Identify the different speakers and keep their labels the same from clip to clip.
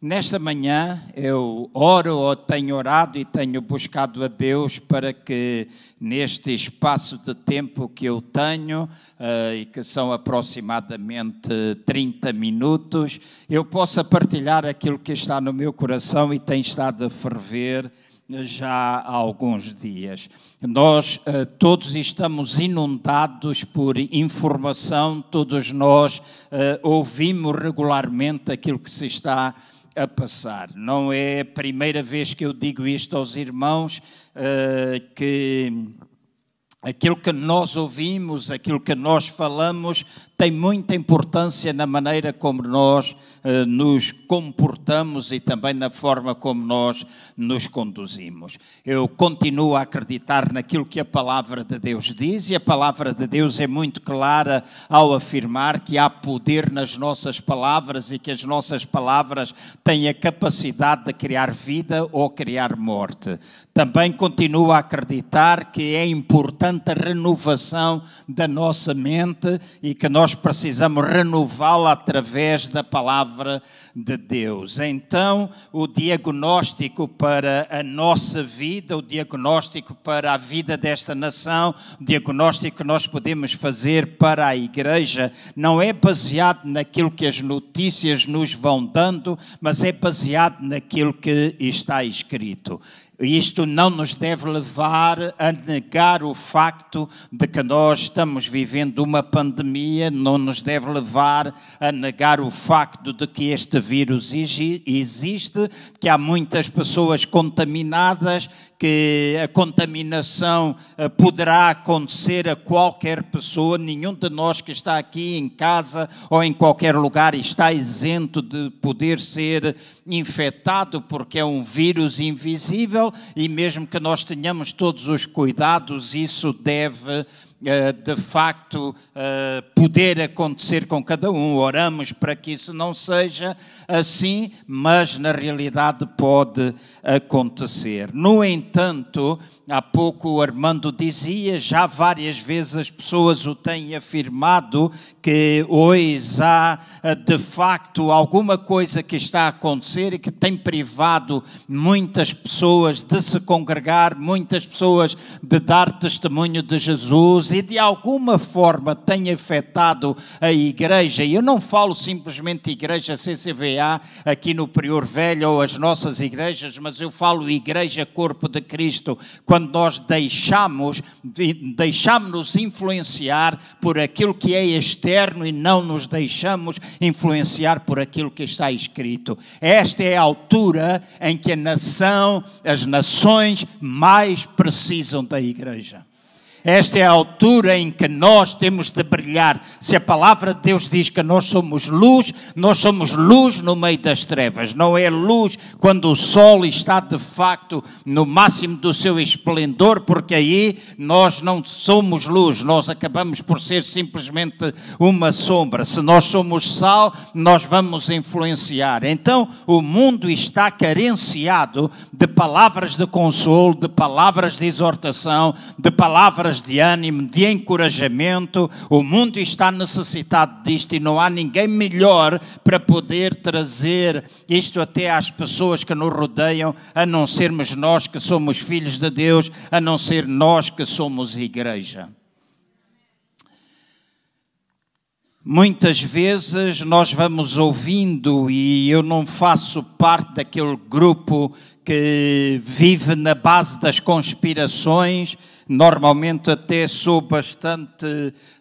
Speaker 1: Nesta manhã eu oro ou tenho orado e tenho buscado a Deus para que neste espaço de tempo que eu tenho, uh, e que são aproximadamente 30 minutos, eu possa partilhar aquilo que está no meu coração e tem estado a ferver já há alguns dias. Nós uh, todos estamos inundados por informação, todos nós uh, ouvimos regularmente aquilo que se está a a passar. Não é a primeira vez que eu digo isto aos irmãos, uh, que aquilo que nós ouvimos, aquilo que nós falamos, tem muita importância na maneira como nós eh, nos comportamos e também na forma como nós nos conduzimos. Eu continuo a acreditar naquilo que a palavra de Deus diz e a palavra de Deus é muito clara ao afirmar que há poder nas nossas palavras e que as nossas palavras têm a capacidade de criar vida ou criar morte. Também continuo a acreditar que é importante a renovação da nossa mente e que nós precisamos renová-la através da palavra de Deus. Então, o diagnóstico para a nossa vida, o diagnóstico para a vida desta nação, o diagnóstico que nós podemos fazer para a igreja, não é baseado naquilo que as notícias nos vão dando, mas é baseado naquilo que está escrito. Isto não nos deve levar a negar o facto de que nós estamos vivendo uma pandemia, não nos deve levar a negar o facto de que este vírus existe, que há muitas pessoas contaminadas, que a contaminação eh, poderá acontecer a qualquer pessoa, nenhum de nós que está aqui em casa ou em qualquer lugar está isento de poder ser infectado, porque é um vírus invisível e mesmo que nós tenhamos todos os cuidados, isso deve de facto eh, poder acontecer com cada um. Oramos para que isso não seja assim, mas na realidade pode acontecer. No entanto, há pouco o Armando dizia, já várias vezes as pessoas o têm afirmado, que hoje há eh, de facto alguma coisa que está a acontecer e que tem privado muitas pessoas de se congregar, muitas pessoas de dar testemunho de Jesus e de alguma forma tem afetado a igreja, e eu não falo simplesmente igreja CCVA aqui no Prior Velho ou as nossas igrejas, mas eu falo igreja corpo de Cristo, quando nós deixamos, deixamos-nos influenciar por aquilo que é externo e não nos deixamos influenciar por aquilo que está escrito. Esta é a altura em que a nação, as nações mais precisam da igreja. Esta é a altura em que nós temos de brilhar. Se a palavra de Deus diz que nós somos luz, nós somos luz no meio das trevas. Não é luz quando o sol está de facto no máximo do seu esplendor, porque aí nós não somos luz, nós acabamos por ser simplesmente uma sombra. Se nós somos sal, nós vamos influenciar. Então, o mundo está carenciado de palavras de consolo, de palavras de exortação, de palavras de ânimo, de encorajamento. O mundo está necessitado disto e não há ninguém melhor para poder trazer isto até às pessoas que nos rodeiam, a não sermos nós que somos filhos de Deus, a não ser nós que somos igreja. Muitas vezes nós vamos ouvindo, e eu não faço parte daquele grupo que vive na base das conspirações, normalmente até sou bastante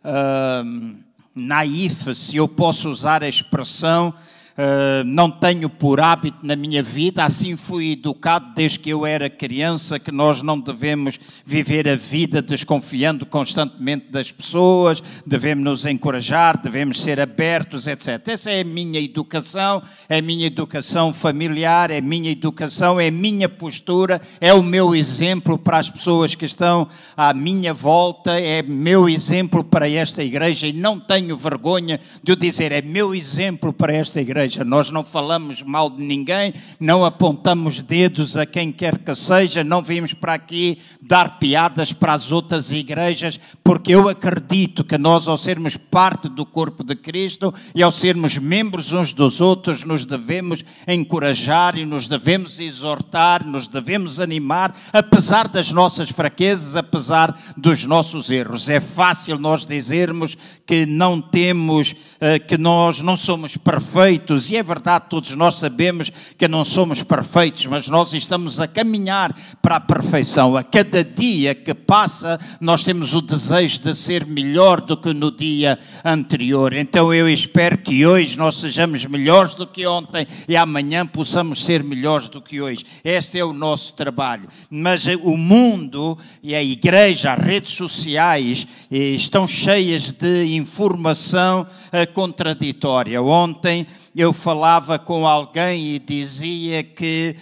Speaker 1: uh, naif, se eu posso usar a expressão, Uh, não tenho por hábito na minha vida, assim fui educado desde que eu era criança, que nós não devemos viver a vida desconfiando constantemente das pessoas, devemos nos encorajar, devemos ser abertos, etc. Essa é a minha educação, é a minha educação familiar, é a minha educação, é a minha postura, é o meu exemplo para as pessoas que estão à minha volta, é meu exemplo para esta igreja e não tenho vergonha de o dizer, é meu exemplo para esta igreja igreja. Nós não falamos mal de ninguém, não apontamos dedos a quem quer que seja, não vimos para aqui dar piadas para as outras igrejas, porque eu acredito que nós, ao sermos parte do corpo de Cristo e ao sermos membros uns dos outros, nos devemos encorajar e nos devemos exortar, nos devemos animar, apesar das nossas fraquezas, apesar dos nossos erros. É fácil nós dizermos que não temos, eh, que nós não somos perfeitos, e é verdade, todos nós sabemos que não somos perfeitos, mas nós estamos a caminhar para a perfeição. A cada dia que passa, nós temos o desejo de ser melhor do que no dia anterior. Então eu espero que hoje nós sejamos melhores do que ontem e amanhã possamos ser melhores do que hoje. Este é o nosso trabalho. Mas o mundo e a igreja, as redes sociais, eh, estão cheias de informação eh, contraditória. Ontem eu falava com alguém e dizia que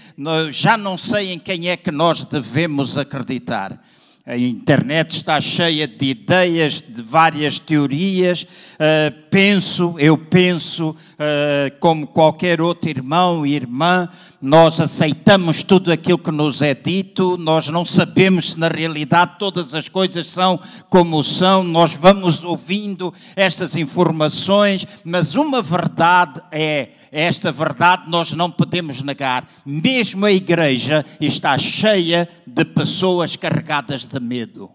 Speaker 1: já não sei em quem é que nós devemos acreditar. A internet está cheia de ideias, de várias teorias. Uh, penso, eu penso, uh, como qualquer outro irmão e irmã, nós aceitamos tudo aquilo que nos é dito, nós não sabemos se na realidade todas as coisas são como são, nós vamos ouvindo estas informações, mas uma verdade é esta verdade nós não podemos negar. Mesmo a igreja está cheia de pessoas carregadas de medo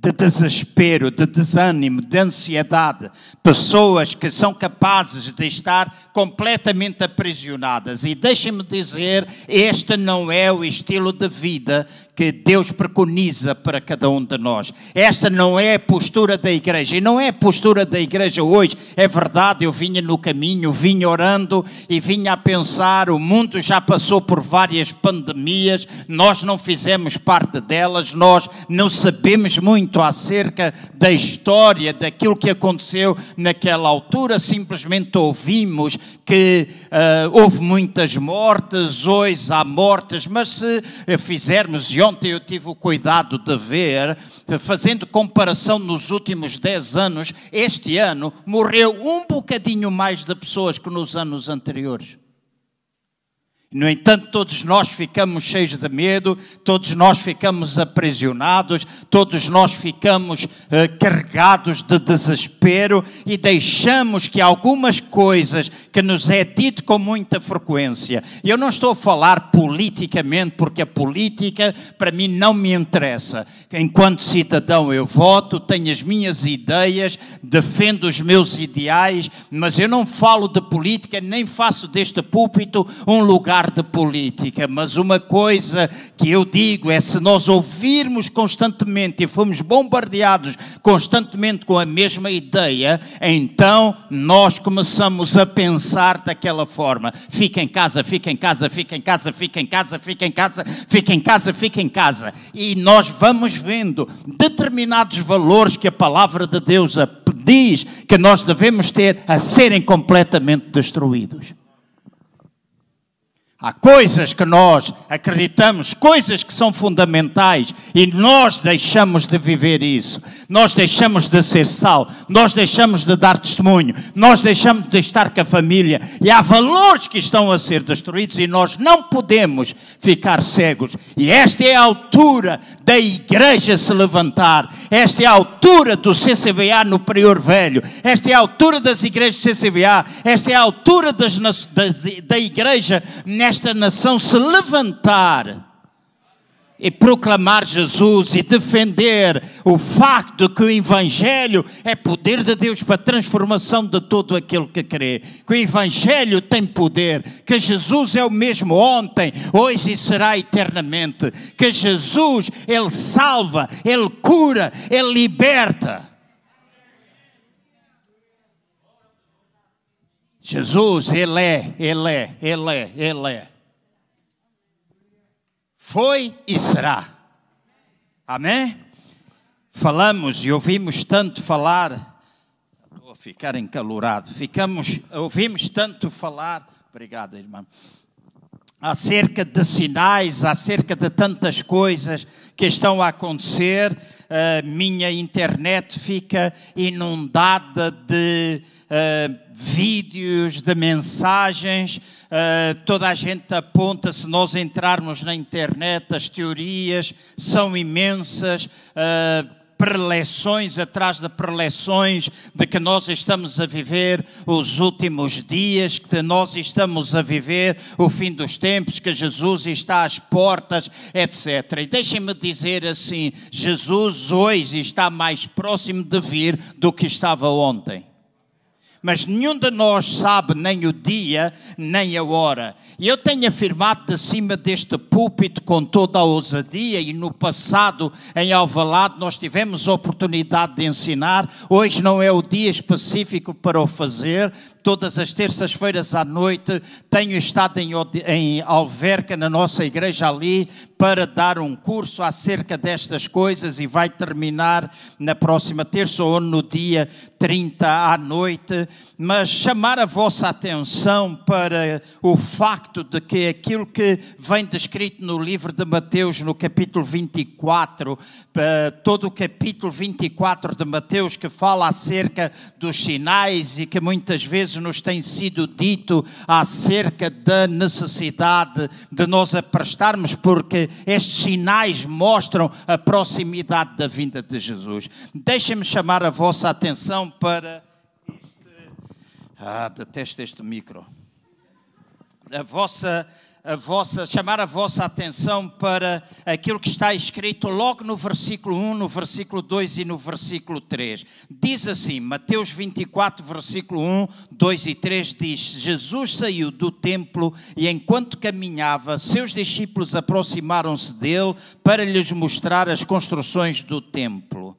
Speaker 1: de desespero, de desânimo, de ansiedade, pessoas que são capazes de estar completamente aprisionadas. E deixem-me dizer, este não é o estilo de vida que Deus preconiza para cada um de nós. Esta não é a postura da igreja, e não é a postura da igreja hoje. É verdade, eu vinha no caminho, vinha orando e vinha a pensar: o mundo já passou por várias pandemias, nós não fizemos parte delas, nós não sabemos muito acerca da história, daquilo que aconteceu naquela altura, simplesmente ouvimos que uh, houve muitas mortes, hoje há mortes, mas se fizermos, e ontem eu tive o cuidado de ver, fazendo comparação nos últimos 10 anos, este ano morreu um bocadinho mais de pessoas que nos anos anteriores. No entanto, todos nós ficamos cheios de medo, todos nós ficamos aprisionados, todos nós ficamos uh, carregados de desespero e deixamos que algumas coisas que nos é dito com muita frequência. Eu não estou a falar politicamente, porque a política para mim não me interessa. Enquanto cidadão, eu voto, tenho as minhas ideias, defendo os meus ideais, mas eu não falo de política, nem faço deste púlpito um lugar falar de política, mas uma coisa que eu digo é: se nós ouvirmos constantemente e formos bombardeados constantemente com a mesma ideia, então nós começamos a pensar daquela forma: fica em casa, fica em casa, fica em casa, fica em casa, fica em casa, fica em casa, fica em casa. E nós vamos vendo determinados valores que a palavra de Deus diz que nós devemos ter a serem completamente destruídos. Há coisas que nós acreditamos, coisas que são fundamentais e nós deixamos de viver isso. Nós deixamos de ser sal, nós deixamos de dar testemunho, nós deixamos de estar com a família e há valores que estão a ser destruídos e nós não podemos ficar cegos. E esta é a altura da igreja se levantar. Esta é a altura do CCVA no Prior Velho. Esta é a altura das igrejas do CCVA. Esta é a altura das, das, da igreja nesta nação se levantar e proclamar Jesus e defender o facto que o Evangelho é poder de Deus para a transformação de todo aquele que crê. Que o Evangelho tem poder, que Jesus é o mesmo ontem, hoje e será eternamente. Que Jesus, Ele salva, Ele cura, Ele liberta. Jesus, Ele é, Ele é, Ele é, Ele é. Foi e será. Amém? Falamos e ouvimos tanto falar. Estou a ficar encalorado. Ficamos, ouvimos tanto falar. Obrigado, irmão acerca de sinais, acerca de tantas coisas que estão a acontecer, a minha internet fica inundada de uh, vídeos, de mensagens. Uh, toda a gente aponta, se nós entrarmos na internet, as teorias são imensas. Uh, preleções atrás de preleções de que nós estamos a viver os últimos dias, que nós estamos a viver o fim dos tempos, que Jesus está às portas, etc. E deixem-me dizer assim: Jesus hoje está mais próximo de vir do que estava ontem mas nenhum de nós sabe nem o dia nem a hora. E eu tenho afirmado de cima deste púlpito com toda a ousadia, e no passado em Alvalade nós tivemos a oportunidade de ensinar. Hoje não é o dia específico para o fazer. Todas as terças-feiras à noite tenho estado em, em Alverca, na nossa igreja ali, para dar um curso acerca destas coisas e vai terminar na próxima terça ou no dia 30 à noite. Mas chamar a vossa atenção para o facto de que aquilo que vem descrito no livro de Mateus, no capítulo 24, eh, todo o capítulo 24 de Mateus, que fala acerca dos sinais e que muitas vezes nos tem sido dito acerca da necessidade de nós aprestarmos, porque estes sinais mostram a proximidade da vinda de Jesus. Deixem-me chamar a vossa atenção para. Ah, detesto este micro. A vossa a vossa, chamar a vossa atenção para aquilo que está escrito logo no versículo 1, no versículo 2 e no versículo 3. Diz assim, Mateus 24, versículo 1, 2 e 3 diz: Jesus saiu do templo e enquanto caminhava, seus discípulos aproximaram-se dele para lhes mostrar as construções do templo.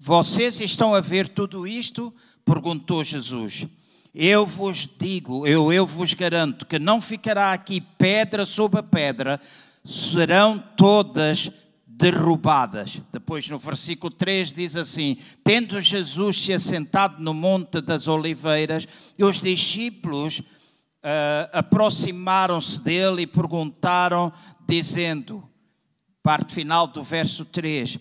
Speaker 1: Vocês estão a ver tudo isto? perguntou Jesus. Eu vos digo, eu, eu vos garanto que não ficará aqui pedra sobre pedra, serão todas derrubadas. Depois no versículo 3 diz assim: Tendo Jesus se assentado no Monte das Oliveiras, os discípulos uh, aproximaram-se dele e perguntaram, dizendo, parte final do verso 3: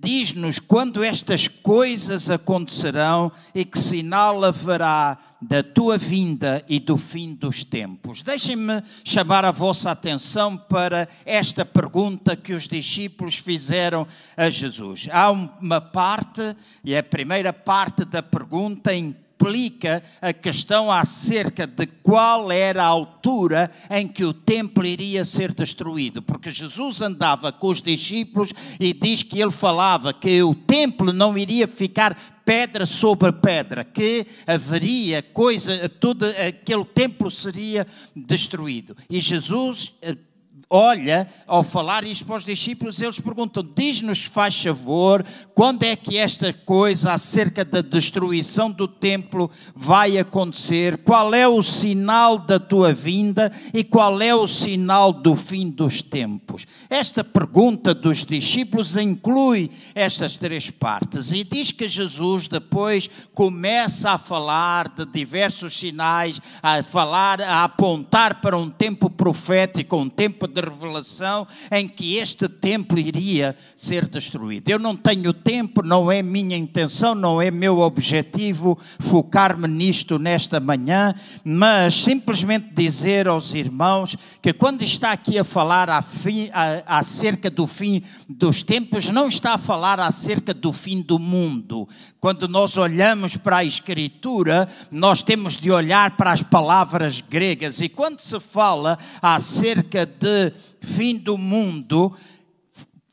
Speaker 1: Diz-nos quando estas coisas acontecerão e que sinal haverá da tua vinda e do fim dos tempos. Deixem-me chamar a vossa atenção para esta pergunta que os discípulos fizeram a Jesus. Há uma parte, e a primeira parte da pergunta implica a questão acerca de qual era a altura em que o templo iria ser destruído, porque Jesus andava com os discípulos e diz que ele falava que o templo não iria ficar pedra sobre pedra, que haveria coisa, todo aquele templo seria destruído. E Jesus eh, olha, ao falar isto para os discípulos, eles perguntam: diz-nos, faz favor, quando é que esta coisa acerca da destruição do templo vai acontecer? Qual é o sinal da tua vinda e qual é o sinal do fim dos tempos? Esta pergunta dos discípulos inclui estas três partes e diz que Jesus depois começa a falar de diversos sinais, a falar, a apontar para um tempo profético, um tempo de de revelação em que este templo iria ser destruído. Eu não tenho tempo, não é minha intenção, não é meu objetivo focar-me nisto nesta manhã, mas simplesmente dizer aos irmãos que quando está aqui a falar acerca do fim dos tempos, não está a falar acerca do fim do mundo. Quando nós olhamos para a Escritura, nós temos de olhar para as palavras gregas, e quando se fala acerca de fim do mundo,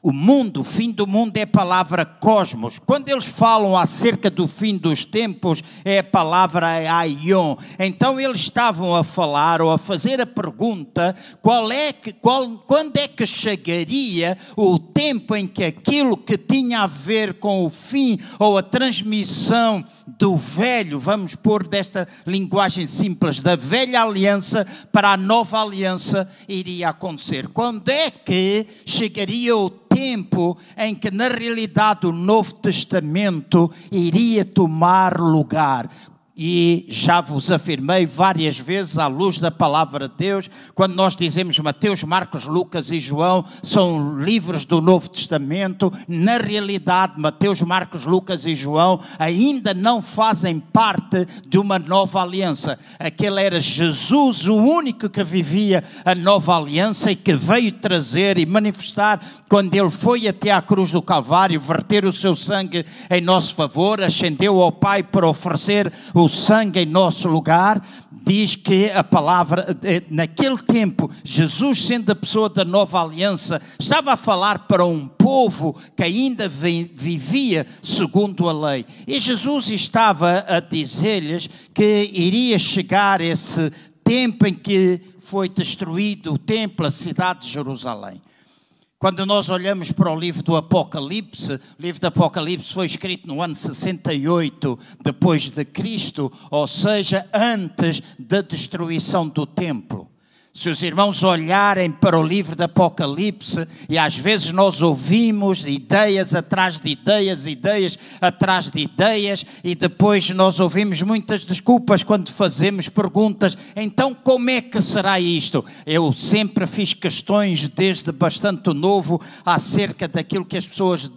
Speaker 1: o mundo, o fim do mundo é a palavra cosmos. Quando eles falam acerca do fim dos tempos, é a palavra aion. Então eles estavam a falar ou a fazer a pergunta: qual é que, qual, quando é que chegaria o tempo em que aquilo que tinha a ver com o fim ou a transmissão do velho, vamos pôr desta linguagem simples, da velha aliança para a nova aliança iria acontecer? Quando é que chegaria o tempo em que, na realidade, o Novo Testamento iria tomar lugar. E já vos afirmei várias vezes, à luz da palavra de Deus, quando nós dizemos Mateus, Marcos, Lucas e João são livros do Novo Testamento, na realidade, Mateus, Marcos, Lucas e João ainda não fazem parte de uma nova aliança. Aquele era Jesus, o único que vivia a nova aliança e que veio trazer e manifestar quando ele foi até à cruz do Calvário, verter o seu sangue em nosso favor, ascendeu ao Pai para oferecer o o sangue em nosso lugar, diz que a palavra, eh, naquele tempo, Jesus, sendo a pessoa da nova aliança, estava a falar para um povo que ainda vivia segundo a lei. E Jesus estava a dizer-lhes que iria chegar esse tempo em que foi destruído o templo, a cidade de Jerusalém. Quando nós olhamos para o livro do Apocalipse, o livro do Apocalipse foi escrito no ano 68 depois de Cristo, ou seja, antes da destruição do templo. Se os irmãos olharem para o livro do Apocalipse, e às vezes nós ouvimos ideias atrás de ideias, ideias atrás de ideias, e depois nós ouvimos muitas desculpas quando fazemos perguntas: então como é que será isto? Eu sempre fiz questões desde bastante novo acerca daquilo que as pessoas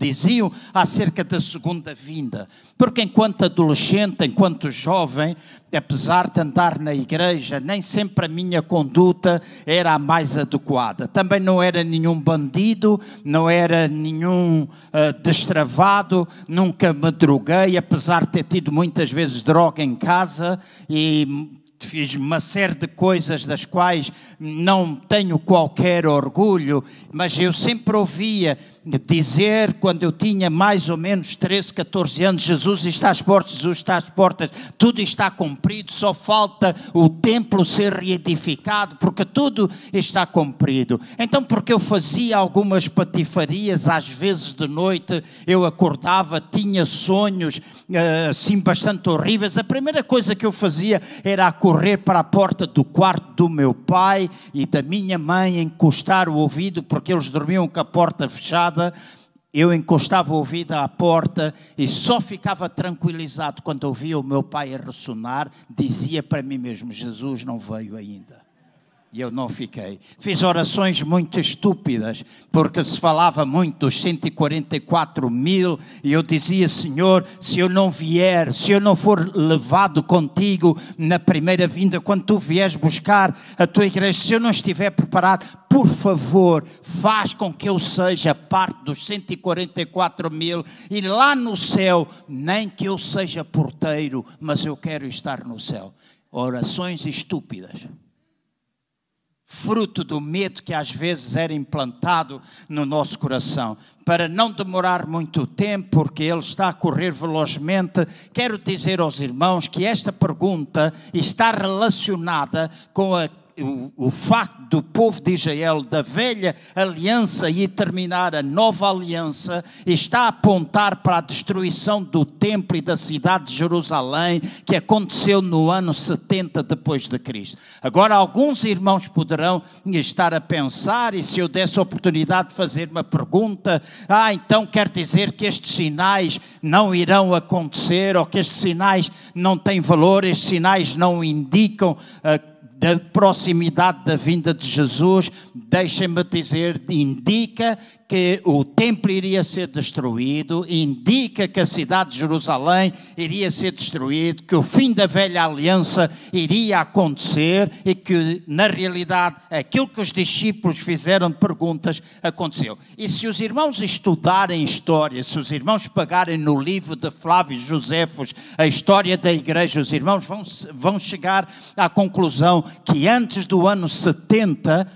Speaker 1: diziam acerca da segunda vinda. Porque enquanto adolescente, enquanto jovem, apesar de andar na igreja, nem sempre a minha conduta era a mais adequada. Também não era nenhum bandido, não era nenhum uh, destravado, nunca me droguei, apesar de ter tido muitas vezes droga em casa e fiz uma série de coisas das quais não tenho qualquer orgulho, mas eu sempre ouvia dizer, quando eu tinha mais ou menos 13, 14 anos, Jesus está às portas, Jesus está às portas, tudo está cumprido, só falta o templo ser reedificado, porque tudo está cumprido. Então, porque eu fazia algumas patifarias, às vezes de noite eu acordava, tinha sonhos eh, assim bastante horríveis, a primeira coisa que eu fazia era correr para a porta do quarto do meu pai e da minha mãe, encostar o ouvido, porque eles dormiam com a porta fechada eu encostava o ouvido à porta e só ficava tranquilizado quando ouvia o meu pai a ressonar, dizia para mim mesmo: Jesus não veio ainda. E eu não fiquei. Fiz orações muito estúpidas, porque se falava muito dos 144 mil, e eu dizia, Senhor, se eu não vier, se eu não for levado contigo na primeira vinda, quando tu vieres buscar a tua igreja, se eu não estiver preparado, por favor, faz com que eu seja parte dos 144 mil, e lá no céu, nem que eu seja porteiro, mas eu quero estar no céu. Orações estúpidas fruto do medo que às vezes era implantado no nosso coração. Para não demorar muito tempo, porque ele está a correr velozmente, quero dizer aos irmãos que esta pergunta está relacionada com a o, facto do povo de Israel, da velha aliança e terminar a nova aliança, está a apontar para a destruição do templo e da cidade de Jerusalém, que aconteceu no ano 70 depois de Cristo. Agora, alguns irmãos poderão estar a pensar, e se eu desse a oportunidade de fazer uma pergunta, ah, então quer dizer que estes sinais não irão acontecer, ou que estes sinais não têm valor, estes sinais não indicam uh, da proximidade da vinda de Jesus, deixem-me dizer, indica que o templo iria ser destruído, indica que a cidade de Jerusalém iria ser destruída, que o fim da velha aliança iria acontecer e que, na realidade, aquilo que os discípulos fizeram de perguntas aconteceu. E se os irmãos estudarem história, se os irmãos pagarem no livro de Flávio Josefos a história da igreja, os irmãos vão, vão chegar à conclusão que antes do ano 70,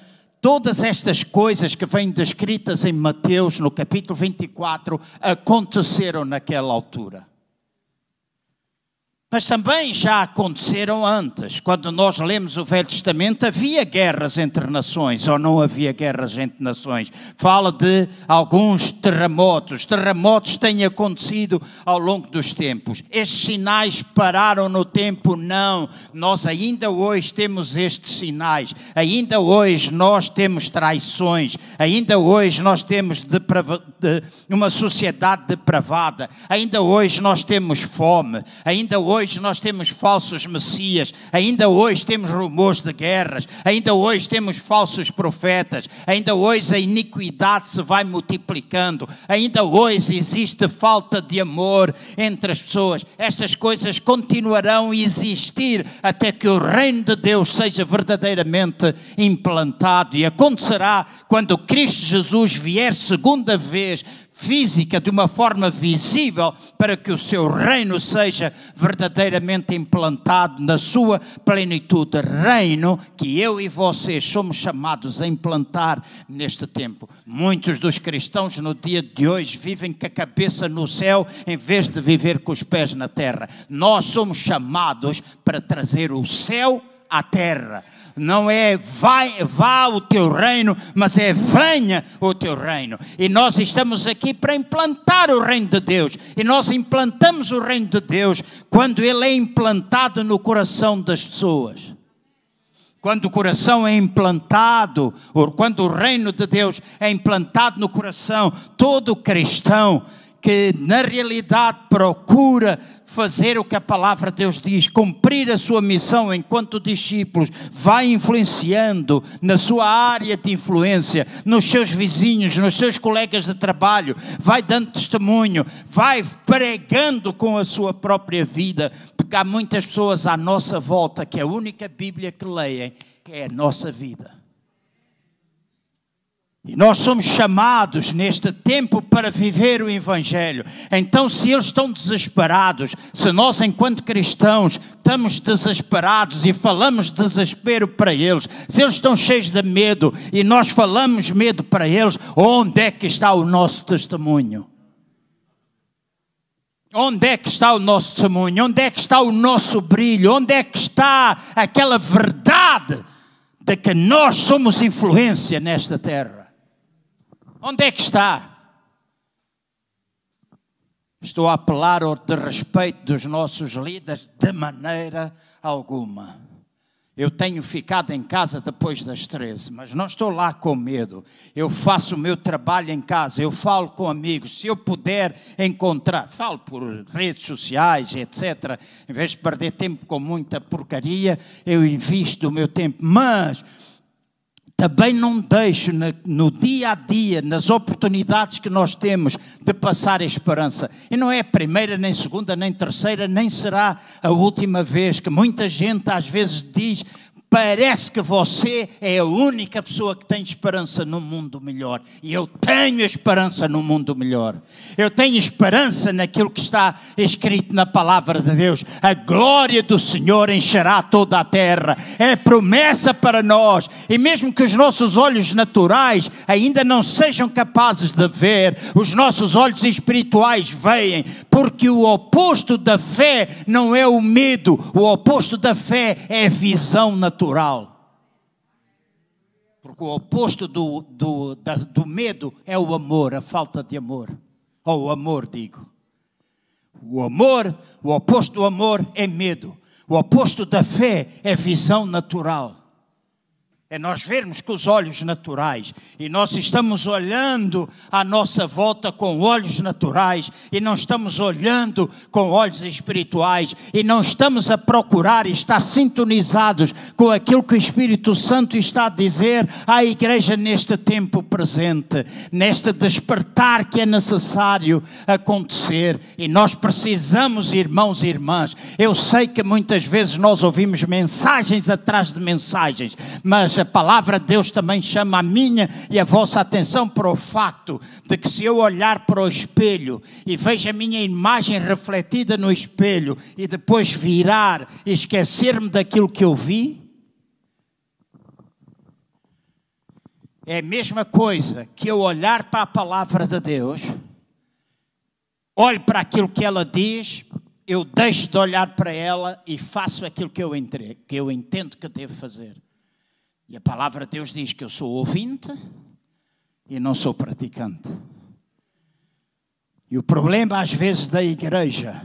Speaker 1: Todas estas coisas que vêm descritas em Mateus, no capítulo 24, aconteceram naquela altura. Mas também já aconteceram antes. Quando nós lemos o Velho Testamento, havia guerras entre nações, ou não havia guerras entre nações. Fala de alguns terremotos. Terremotos têm acontecido ao longo dos tempos. Estes sinais pararam no tempo? Não. Nós ainda hoje temos estes sinais. Ainda hoje nós temos traições. Ainda hoje nós temos de, uma sociedade depravada. Ainda hoje nós temos fome. Ainda hoje hoje nós temos falsos messias, ainda hoje temos rumores de guerras, ainda hoje temos falsos profetas, ainda hoje a iniquidade se vai multiplicando, ainda hoje existe falta de amor entre as pessoas. Estas coisas continuarão a existir até que o reino de Deus seja verdadeiramente implantado e acontecerá quando Cristo Jesus vier segunda vez física, de uma forma visível, para que o seu reino seja verdadeiramente implantado na sua plenitude. Reino que eu e vocês somos chamados a implantar neste tempo. Muitos dos cristãos no dia de hoje vivem com a cabeça no céu em vez de viver com os pés na terra. Nós somos chamados para trazer o céu à terra não é vai, vá o teu reino, mas é venha o teu reino. E nós estamos aqui para implantar o reino de Deus. E nós implantamos o reino de Deus quando ele é implantado no coração das pessoas. Quando o coração é implantado, ou quando o reino de Deus é implantado no coração, todo cristão que na realidade procura fazer o que a palavra de Deus diz, cumprir a sua missão enquanto discípulos, vai influenciando na sua área de influência, nos seus vizinhos, nos seus colegas de trabalho, vai dando testemunho, vai pregando com a sua própria vida, porque há muitas pessoas à nossa volta que a única Bíblia que leem é a nossa vida. E nós somos chamados neste tempo para viver o Evangelho. Então, se eles estão desesperados, se nós, enquanto cristãos, estamos desesperados e falamos desespero para eles, se eles estão cheios de medo e nós falamos medo para eles, onde é que está o nosso testemunho? Onde é que está o nosso testemunho? Onde é que está o nosso brilho? Onde é que está aquela verdade de que nós somos influência nesta terra? Onde é que está? Estou a apelar ao de respeito dos nossos líderes de maneira alguma. Eu tenho ficado em casa depois das 13, mas não estou lá com medo. Eu faço o meu trabalho em casa, eu falo com amigos. Se eu puder encontrar, falo por redes sociais, etc. Em vez de perder tempo com muita porcaria, eu invisto o meu tempo. Mas também não deixo no dia a dia, nas oportunidades que nós temos de passar a esperança. E não é a primeira, nem segunda, nem terceira, nem será a última vez que muita gente às vezes diz: parece que você é a única pessoa que tem esperança no mundo melhor. E eu tenho esperança no mundo melhor. Eu tenho esperança naquilo que está escrito na palavra de Deus. A glória do Senhor encherá toda a terra. É promessa para nós. E mesmo que os nossos olhos naturais ainda não sejam capazes de ver, os nossos olhos espirituais veem, porque o oposto da fé não é o medo, o oposto da fé é a visão natural natural. Porque o oposto do, do, da, do medo é o amor, a falta de amor. Ou o amor, digo. O amor, o oposto do amor é medo. O oposto da fé é visão natural. É nós vermos com os olhos naturais. E nós estamos olhando à nossa volta com olhos naturais. E não estamos olhando com olhos espirituais. E não estamos a procurar estar sintonizados com aquilo que o Espírito Santo está a dizer à igreja neste tempo presente, neste despertar que é necessário acontecer. E nós precisamos, irmãos e irmãs. Eu sei que muitas vezes nós ouvimos mensagens atrás de mensagens, mas a palavra de Deus também chama a minha e a vossa atenção para o facto de que se eu olhar para o espelho e vejo a minha imagem refletida no espelho e depois virar e esquecer-me daquilo que eu vi, é a mesma coisa que eu olhar para a palavra de Deus, olho para aquilo que ela diz, eu deixo de olhar para ela e faço aquilo que eu, entre, que eu entendo que devo fazer. E a palavra de Deus diz que eu sou ouvinte e não sou praticante. E o problema, às vezes, da igreja,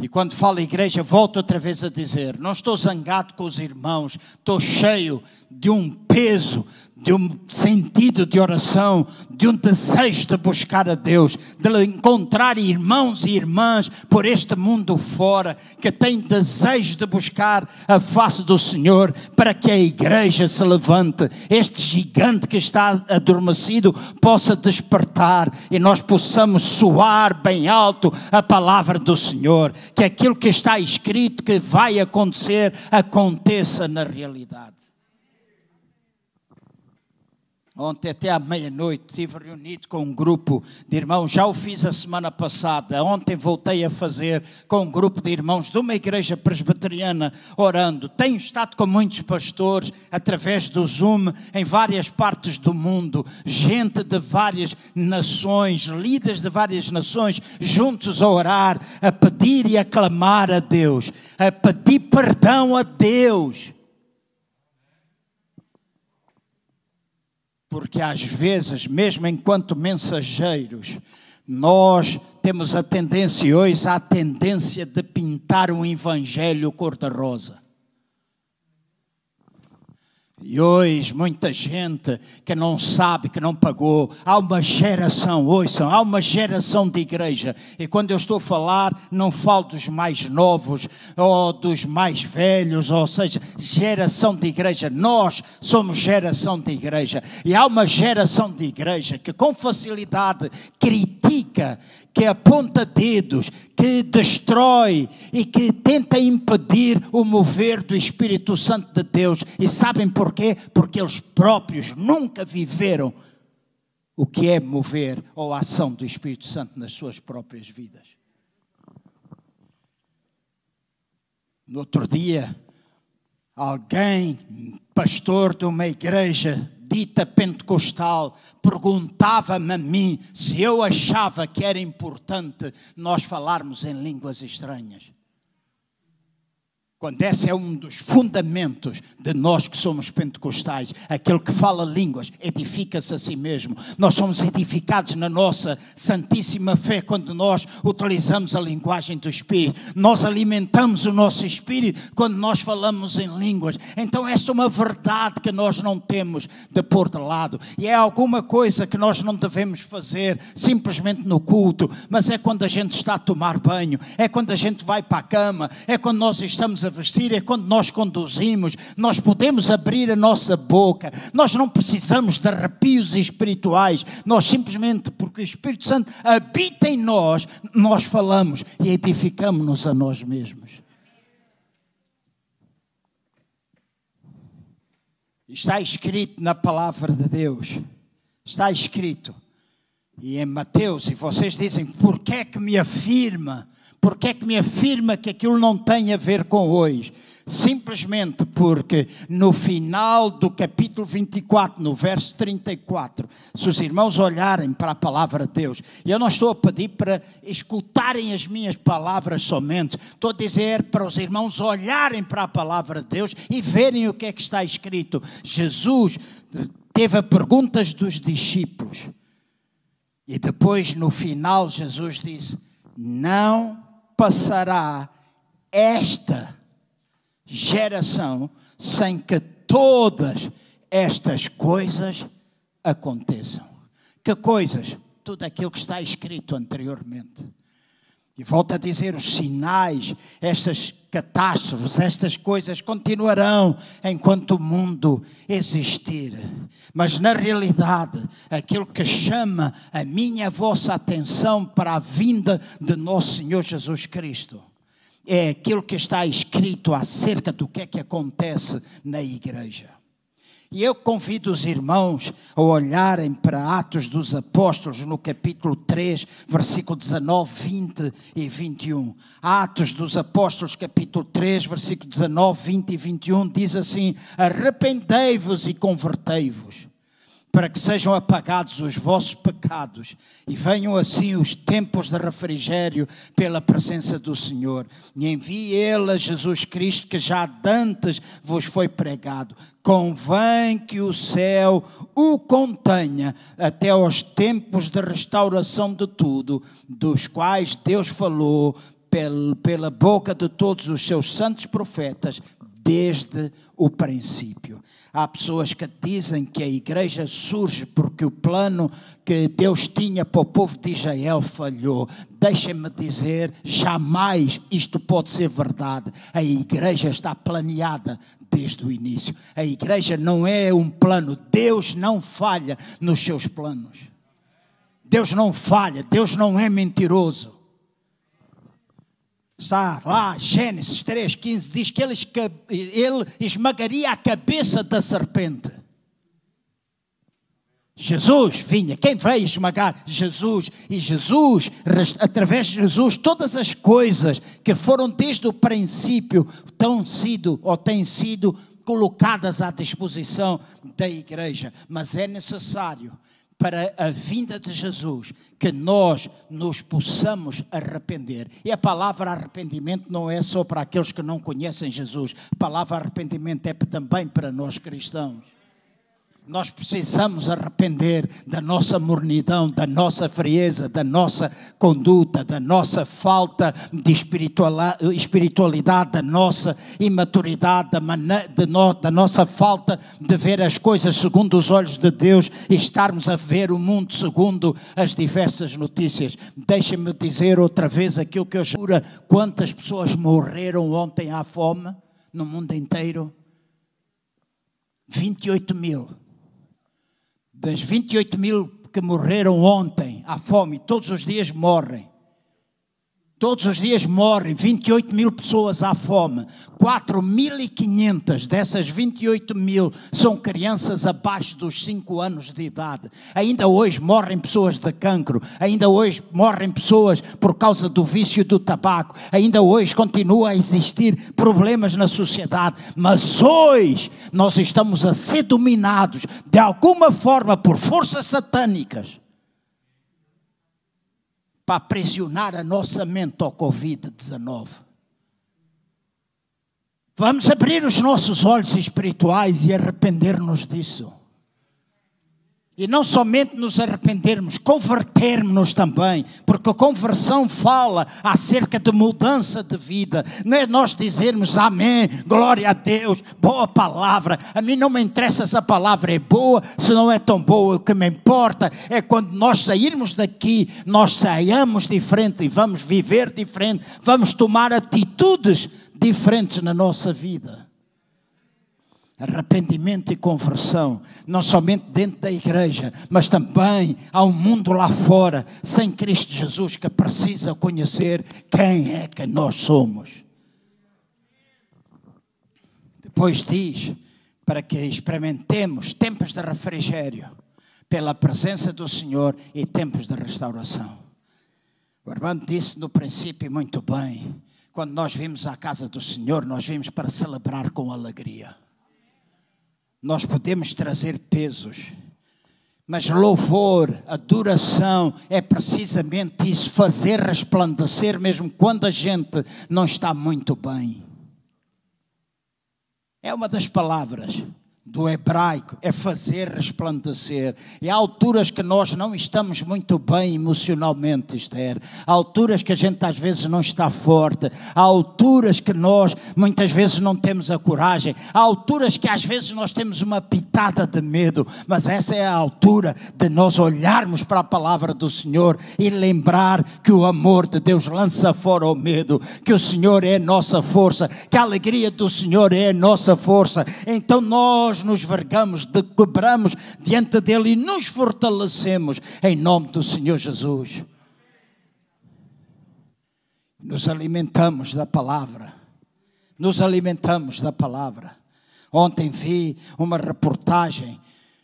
Speaker 1: e quando falo igreja, volto outra vez a dizer: não estou zangado com os irmãos, estou cheio de um peso de um sentido de oração, de um desejo de buscar a Deus, de encontrar irmãos e irmãs por este mundo fora, que têm desejo de buscar a face do Senhor, para que a igreja se levante, este gigante que está adormecido possa despertar e nós possamos soar bem alto a palavra do Senhor, que aquilo que está escrito que vai acontecer, aconteça na realidade. Ontem até à meia-noite estive reunido com um grupo de irmãos, já o fiz a semana passada. Ontem voltei a fazer com um grupo de irmãos de uma igreja presbiteriana orando. Tenho estado com muitos pastores através do Zoom em várias partes do mundo, gente de várias nações, líderes de várias nações, juntos a orar, a pedir e a clamar a Deus, a pedir perdão a Deus Porque às vezes, mesmo enquanto mensageiros, nós temos a tendência hoje, a tendência de pintar um evangelho cor-de-rosa. E hoje muita gente que não sabe, que não pagou. Há uma geração, ouçam, há uma geração de igreja. E quando eu estou a falar, não falo dos mais novos ou dos mais velhos, ou seja, geração de igreja. Nós somos geração de igreja. E há uma geração de igreja que com facilidade critica, que aponta dedos, que destrói e que tenta impedir o mover do Espírito Santo de Deus. E sabem porquê? Porque eles próprios nunca viveram o que é mover ou a ação do Espírito Santo nas suas próprias vidas. No outro dia, alguém, pastor de uma igreja, dita pentecostal perguntava-me a mim se eu achava que era importante nós falarmos em línguas estranhas. Quando esse é um dos fundamentos de nós que somos pentecostais, aquele que fala línguas edifica-se a si mesmo. Nós somos edificados na nossa santíssima fé quando nós utilizamos a linguagem do Espírito. Nós alimentamos o nosso espírito quando nós falamos em línguas. Então, esta é uma verdade que nós não temos de pôr de lado. E é alguma coisa que nós não devemos fazer simplesmente no culto, mas é quando a gente está a tomar banho, é quando a gente vai para a cama, é quando nós estamos a a vestir, é quando nós conduzimos, nós podemos abrir a nossa boca, nós não precisamos de arrepios espirituais, nós simplesmente, porque o Espírito Santo habita em nós, nós falamos e edificamos-nos a nós mesmos. Está escrito na palavra de Deus, está escrito. E em Mateus, e vocês dizem, por que é que me afirma porque é que me afirma que aquilo não tem a ver com hoje? Simplesmente porque no final do capítulo 24, no verso 34, se os irmãos olharem para a palavra de Deus, eu não estou a pedir para escutarem as minhas palavras somente, estou a dizer para os irmãos olharem para a palavra de Deus e verem o que é que está escrito. Jesus teve a perguntas dos discípulos, e depois no final Jesus disse: Não passará esta geração sem que todas estas coisas aconteçam. Que coisas? Tudo aquilo que está escrito anteriormente. E volto a dizer: os sinais, estas catástrofes, estas coisas continuarão enquanto o mundo existir. Mas na realidade, aquilo que chama a minha a vossa atenção para a vinda de nosso Senhor Jesus Cristo é aquilo que está escrito acerca do que é que acontece na igreja. E eu convido os irmãos a olharem para Atos dos Apóstolos, no capítulo 3, versículo 19, 20 e 21. Atos dos Apóstolos, capítulo 3, versículo 19, 20 e 21, diz assim: Arrependei-vos e convertei-vos para que sejam apagados os vossos pecados e venham assim os tempos de refrigério pela presença do Senhor. E envie Ele a Jesus Cristo, que já dantes vos foi pregado. Convém que o céu o contenha até aos tempos de restauração de tudo, dos quais Deus falou pela boca de todos os seus santos profetas desde o princípio. Há pessoas que dizem que a igreja surge porque o plano que Deus tinha para o povo de Israel falhou. Deixem-me dizer, jamais isto pode ser verdade. A igreja está planeada desde o início. A igreja não é um plano. Deus não falha nos seus planos. Deus não falha, Deus não é mentiroso. Está lá, Gênesis 3,15 diz que ele, ele esmagaria a cabeça da serpente. Jesus vinha, quem veio esmagar? Jesus. E Jesus, através de Jesus, todas as coisas que foram desde o princípio têm sido ou têm sido colocadas à disposição da igreja. Mas é necessário para a vinda de Jesus, que nós nos possamos arrepender. E a palavra arrependimento não é só para aqueles que não conhecem Jesus, a palavra arrependimento é também para nós cristãos. Nós precisamos arrepender da nossa mornidão, da nossa frieza, da nossa conduta, da nossa falta de espiritualidade, da nossa imaturidade, da, no, da nossa falta de ver as coisas segundo os olhos de Deus e estarmos a ver o mundo segundo as diversas notícias. Deixem-me dizer outra vez aquilo que eu juro: quantas pessoas morreram ontem à fome no mundo inteiro? 28 mil das 28 mil que morreram ontem à fome, todos os dias morrem. Todos os dias morrem 28 mil pessoas à fome. 4.500 dessas 28 mil são crianças abaixo dos 5 anos de idade. Ainda hoje morrem pessoas de cancro. Ainda hoje morrem pessoas por causa do vício do tabaco. Ainda hoje continua a existir problemas na sociedade. Mas hoje nós estamos a ser dominados de alguma forma por forças satânicas para pressionar a nossa mente ao Covid-19. Vamos abrir os nossos olhos espirituais e arrepender-nos disso. E não somente nos arrependermos, convertermos-nos também, porque a conversão fala acerca de mudança de vida. Não é nós dizermos amém, glória a Deus, boa palavra. A mim não me interessa se a palavra é boa, se não é tão boa. O que me importa é quando nós sairmos daqui, nós saiamos diferente e vamos viver diferente, vamos tomar atitudes diferentes na nossa vida arrependimento e conversão, não somente dentro da igreja, mas também ao mundo lá fora, sem Cristo Jesus, que precisa conhecer quem é que nós somos. Depois diz, para que experimentemos tempos de refrigério, pela presença do Senhor e tempos de restauração. O irmão disse no princípio muito bem, quando nós vimos a casa do Senhor, nós vimos para celebrar com alegria. Nós podemos trazer pesos, mas louvor, adoração é precisamente isso, fazer resplandecer mesmo quando a gente não está muito bem. É uma das palavras do hebraico é fazer resplandecer. E há alturas que nós não estamos muito bem emocionalmente, Esther. Há alturas que a gente às vezes não está forte. Há alturas que nós muitas vezes não temos a coragem. Há alturas que às vezes nós temos uma pitada de medo. Mas essa é a altura de nós olharmos para a palavra do Senhor e lembrar que o amor de Deus lança fora o medo. Que o Senhor é nossa força. Que a alegria do Senhor é nossa força. Então nós nós nos vergamos, de, quebramos diante dele e nos fortalecemos em nome do Senhor Jesus. Nos alimentamos da palavra. Nos alimentamos da palavra. Ontem vi uma reportagem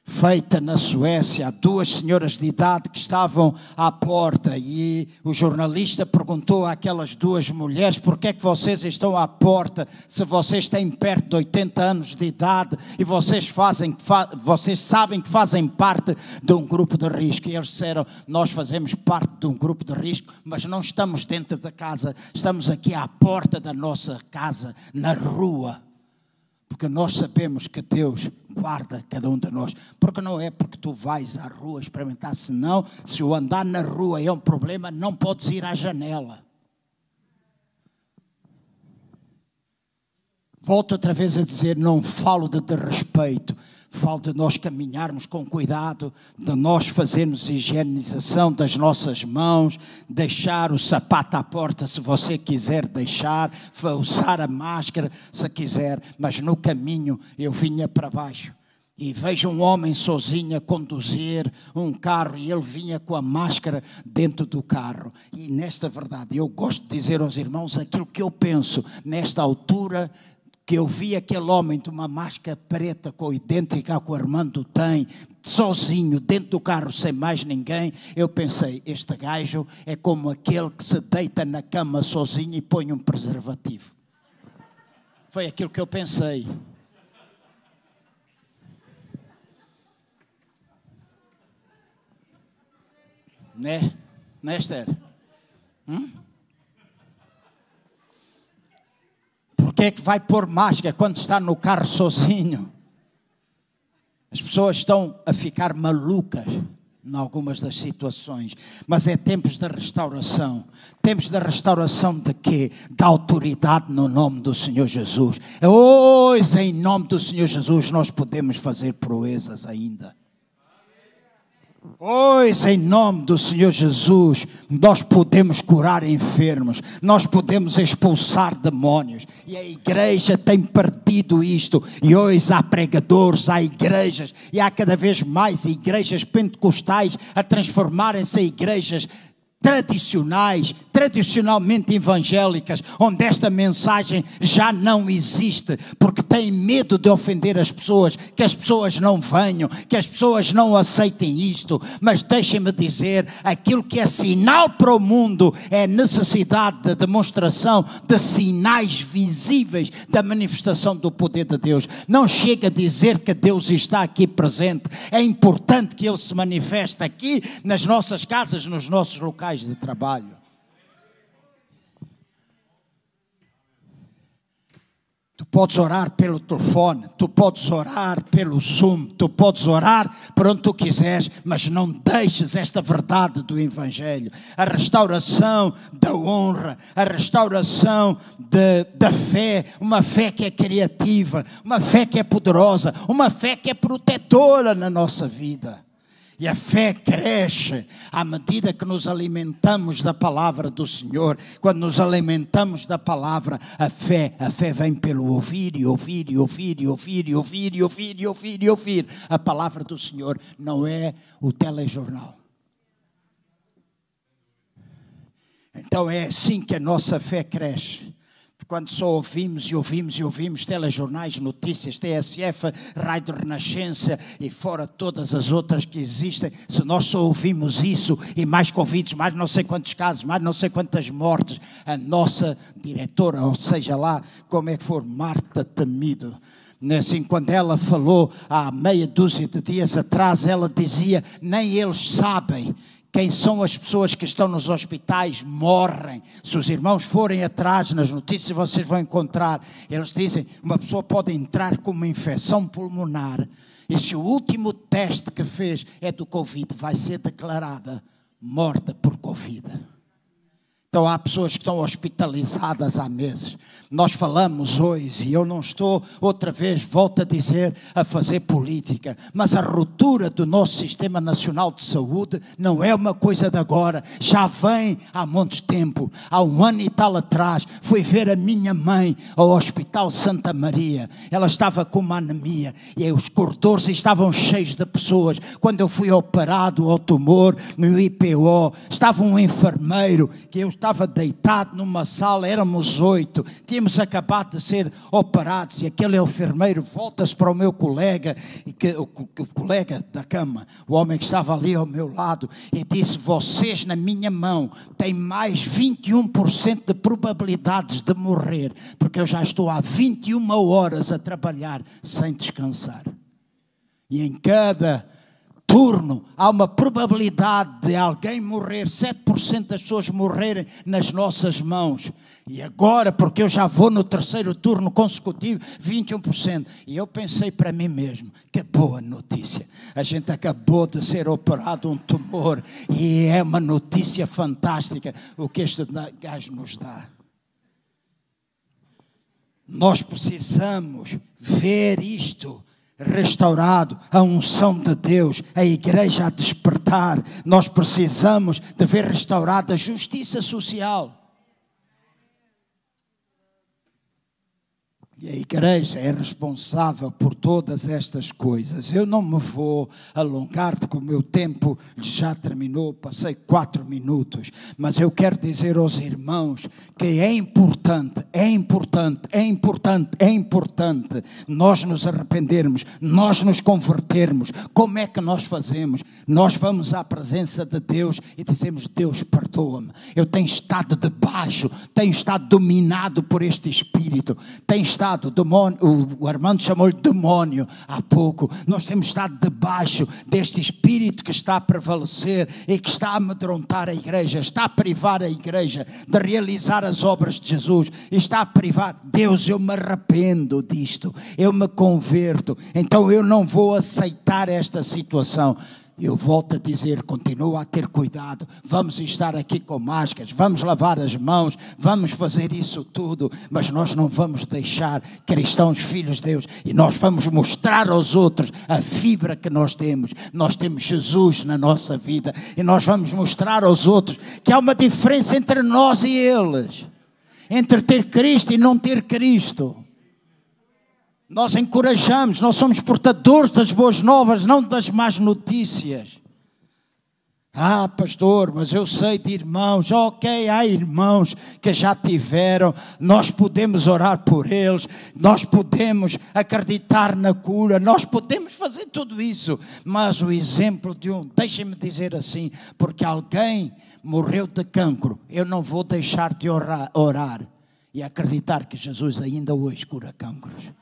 Speaker 1: feita na Suécia, duas senhoras de idade que estavam à porta e o jornalista perguntou àquelas duas mulheres por que é que vocês estão à porta? Se vocês têm perto de 80 anos de idade e vocês fazem vocês sabem que fazem parte de um grupo de risco. E eles disseram nós fazemos parte de um grupo de risco mas não estamos dentro da casa. Estamos aqui à porta da nossa casa na rua porque nós sabemos que Deus guarda cada um de nós. Porque não é porque tu vais à rua experimentar, senão, se o andar na rua é um problema, não podes ir à janela.
Speaker 2: Volto outra vez a dizer: não falo de desrespeito, falo de nós caminharmos com cuidado, de nós fazermos higienização das nossas mãos, deixar o sapato à porta se você quiser deixar, usar a máscara se quiser, mas no caminho eu vinha para baixo e vejo um homem sozinho a conduzir um carro e ele vinha com a máscara dentro do carro. E nesta verdade, eu gosto de dizer aos irmãos aquilo que eu penso nesta altura que eu vi aquele homem de uma máscara preta com idêntica que o Armando tem, sozinho dentro do carro sem mais ninguém, eu pensei, este gajo é como aquele que se deita na cama sozinho e põe um preservativo. Foi aquilo que eu pensei. Né? Né, Esther? Hum? Por que é que vai pôr máscara quando está no carro sozinho? As pessoas estão a ficar malucas em algumas das situações, mas é tempos de restauração. Tempos de restauração de quê? Da autoridade no nome do Senhor Jesus. Hoje, em nome do Senhor Jesus, nós podemos fazer proezas ainda. Pois, em nome do Senhor Jesus, nós podemos curar enfermos, nós podemos expulsar demónios, e a igreja tem partido isto. E hoje há pregadores, há igrejas, e há cada vez mais igrejas pentecostais a transformarem-se em igrejas tradicionais, tradicionalmente evangélicas, onde esta mensagem já não existe, porque têm medo de ofender as pessoas, que as pessoas não venham, que as pessoas não aceitem isto. Mas deixem-me dizer: aquilo que é sinal para o mundo é necessidade de demonstração de sinais visíveis da manifestação do poder de Deus. Não chega a dizer que Deus está aqui presente, é importante que Ele se manifeste aqui nas nossas casas, nos nossos locais locais de trabalho. Tu podes orar pelo telefone, tu podes orar pelo Zoom, tu podes orar por onde tu quiseres, mas não deixes esta verdade do Evangelho. A restauração da honra, a restauração de, da fé, uma fé que é criativa, uma fé que é poderosa, uma fé que é protetora na nossa vida. E a fé cresce à medida que nos alimentamos da palavra do Senhor. Quando nos alimentamos da palavra, a fé, a fé vem pelo ouvir e ouvir e ouvir e ouvir e ouvir e ouvir e ouvir e ouvir. A palavra do Senhor não é o telejornal. Então é assim que a nossa fé cresce quando só ouvimos e ouvimos e ouvimos telejornais, notícias, TSF, Rádio Renascença e fora todas as outras que existem, se nós só ouvimos isso e mais convites, mais não sei quantos casos, mais não sei quantas mortes, a nossa diretora, ou seja lá como é que for, Marta Temido, né, assim, quando ela falou há meia dúzia de dias atrás, ela dizia: nem eles sabem quem são as pessoas que estão nos hospitais morrem. Se os irmãos forem atrás nas notícias, vocês vão encontrar. Eles dizem: uma pessoa pode entrar com uma infecção pulmonar. E se o último teste que fez é do Covid, vai ser declarada morta por Covid. Então há pessoas que estão hospitalizadas há meses. Nós falamos hoje, e eu não estou outra vez, volto a dizer, a fazer política, mas a ruptura do nosso Sistema Nacional de Saúde não é uma coisa de agora, já vem há muito tempo. Há um ano e tal atrás, fui ver a minha mãe ao Hospital Santa Maria. Ela estava com uma anemia e os corredores estavam cheios de pessoas. Quando eu fui operado ao tumor no IPO, estava um enfermeiro que eu estava deitado numa sala, éramos oito, tínhamos acabado de ser operados, e aquele enfermeiro volta-se para o meu colega, e que, o, o colega da cama, o homem que estava ali ao meu lado, e disse: Vocês na minha mão têm mais 21% de probabilidades de morrer, porque eu já estou há 21 horas a trabalhar sem descansar. E em cada turno, há uma probabilidade de alguém morrer, 7% das pessoas morrerem nas nossas mãos. E agora, porque eu já vou no terceiro turno consecutivo, 21%. E eu pensei para mim mesmo, que boa notícia. A gente acabou de ser operado um tumor e é uma notícia fantástica o que este gajo nos dá. Nós precisamos ver isto restaurado, a unção de Deus, a igreja a despertar. Nós precisamos de ver restaurada a justiça social. E a igreja é responsável por todas estas coisas. Eu não me vou alongar, porque o meu tempo já terminou, passei quatro minutos. Mas eu quero dizer aos irmãos que é importante, é importante, é importante, é importante nós nos arrependermos, nós nos convertermos. Como é que nós fazemos? Nós vamos à presença de Deus e dizemos: Deus, perdoa-me. Eu tenho estado debaixo, tenho estado dominado por este espírito, tenho estado estado, demônio, o Armando chamou-lhe demônio há pouco. Nós temos estado debaixo deste espírito que está a prevalecer e que está a amedrontar a igreja, está a privar a igreja de realizar as obras de Jesus, está a privar. Deus, eu me arrependo disto, eu me converto, então eu não vou aceitar esta situação. Eu volto a dizer, continua a ter cuidado. Vamos estar aqui com máscaras, vamos lavar as mãos, vamos fazer isso tudo, mas nós não vamos deixar cristãos filhos de Deus e nós vamos mostrar aos outros a fibra que nós temos. Nós temos Jesus na nossa vida e nós vamos mostrar aos outros que há uma diferença entre nós e eles, entre ter Cristo e não ter Cristo. Nós encorajamos, nós somos portadores das boas novas, não das más notícias. Ah, pastor, mas eu sei de irmãos, ok, há irmãos que já tiveram, nós podemos orar por eles, nós podemos acreditar na cura, nós podemos fazer tudo isso, mas o exemplo de um, deixem-me dizer assim, porque alguém morreu de cancro, eu não vou deixar de orar, orar e acreditar que Jesus ainda hoje cura cancros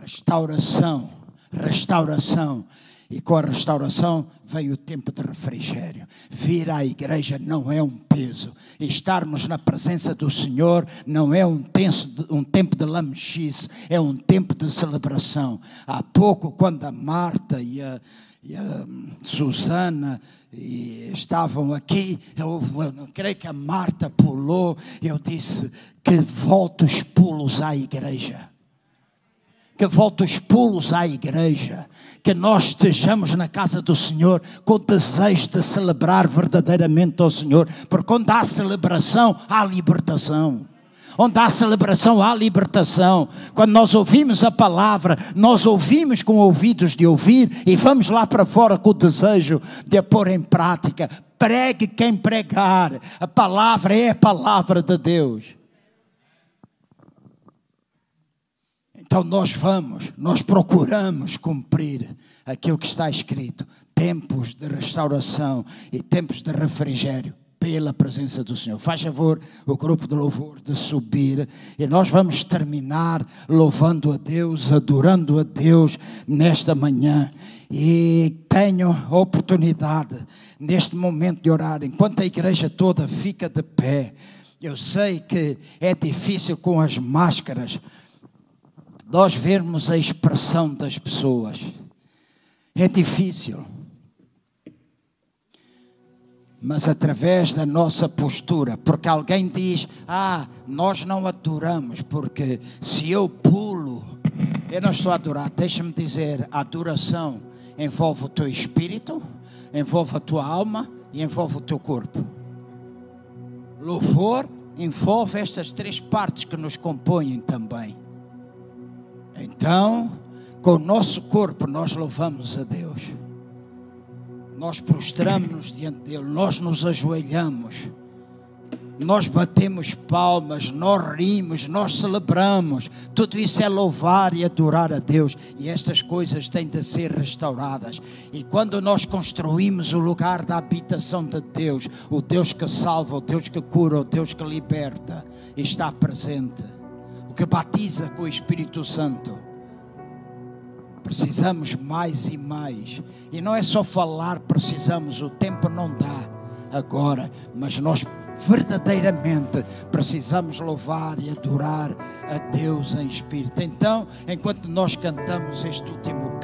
Speaker 2: restauração, restauração. E com a restauração vem o tempo de refrigério. Vir à igreja não é um peso. Estarmos na presença do Senhor não é um, tenso, um tempo de lamechice, é um tempo de celebração. Há pouco, quando a Marta e a, e a hum, Susana e estavam aqui, eu, eu creio que a Marta pulou, eu disse que volto os pulos à igreja que volte os pulos à igreja, que nós estejamos na casa do Senhor com o desejo de celebrar verdadeiramente ao Senhor, porque onde há celebração, há libertação. Onde há celebração, há libertação. Quando nós ouvimos a palavra, nós ouvimos com ouvidos de ouvir e vamos lá para fora com o desejo de a pôr em prática. Pregue quem pregar. A palavra é a palavra de Deus. Então nós vamos, nós procuramos cumprir aquilo que está escrito: tempos de restauração e tempos de refrigério pela presença do Senhor. Faz favor o grupo de louvor de subir e nós vamos terminar louvando a Deus, adorando a Deus nesta manhã. E tenho a oportunidade neste momento de orar, enquanto a igreja toda fica de pé. Eu sei que é difícil com as máscaras, nós vermos a expressão das pessoas. É difícil. Mas através da nossa postura, porque alguém diz: Ah, nós não adoramos, porque se eu pulo, eu não estou a adorar. Deixa-me dizer: a adoração envolve o teu espírito, envolve a tua alma e envolve o teu corpo. Louvor envolve estas três partes que nos compõem também. Então, com o nosso corpo, nós louvamos a Deus. Nós prostramos-nos diante dele, nós nos ajoelhamos, nós batemos palmas, nós rimos, nós celebramos. Tudo isso é louvar e adorar a Deus. E estas coisas têm de ser restauradas. E quando nós construímos o lugar da habitação de Deus, o Deus que salva, o Deus que cura, o Deus que liberta, está presente que batiza com o Espírito Santo. Precisamos mais e mais. E não é só falar, precisamos, o tempo não dá agora, mas nós verdadeiramente precisamos louvar e adorar a Deus em espírito. Então, enquanto nós cantamos este último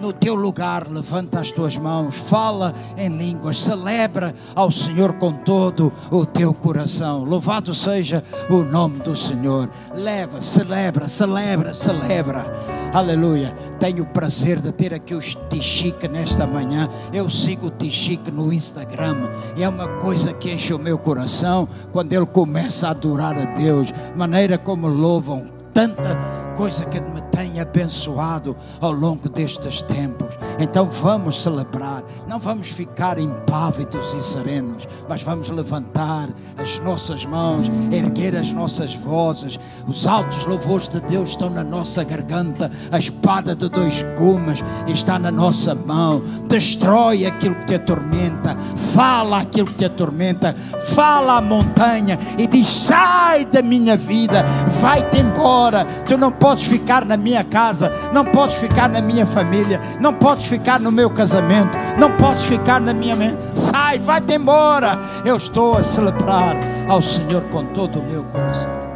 Speaker 2: No teu lugar, levanta as tuas mãos, fala em línguas, celebra ao Senhor com todo o teu coração. Louvado seja o nome do Senhor. Leva, celebra, celebra, celebra. Aleluia. Tenho o prazer de ter aqui o Tichique nesta manhã. Eu sigo o Tichique no Instagram. E é uma coisa que enche o meu coração quando ele começa a adorar a Deus. Maneira como louvam tanta coisa que me tem abençoado ao longo destes tempos. Então vamos celebrar, não vamos ficar impávidos e serenos, mas vamos levantar as nossas mãos, erguer as nossas vozes. Os altos louvores de Deus estão na nossa garganta, a espada de dois gumes está na nossa mão. Destrói aquilo que te atormenta, fala aquilo que te atormenta, fala à montanha e diz: sai da minha vida, vai-te embora. Tu não podes ficar na minha casa, não podes ficar na minha família, não podes ficar no meu casamento, não podes ficar na minha. Sai, vai-te embora. Eu estou a celebrar ao Senhor com todo o meu coração.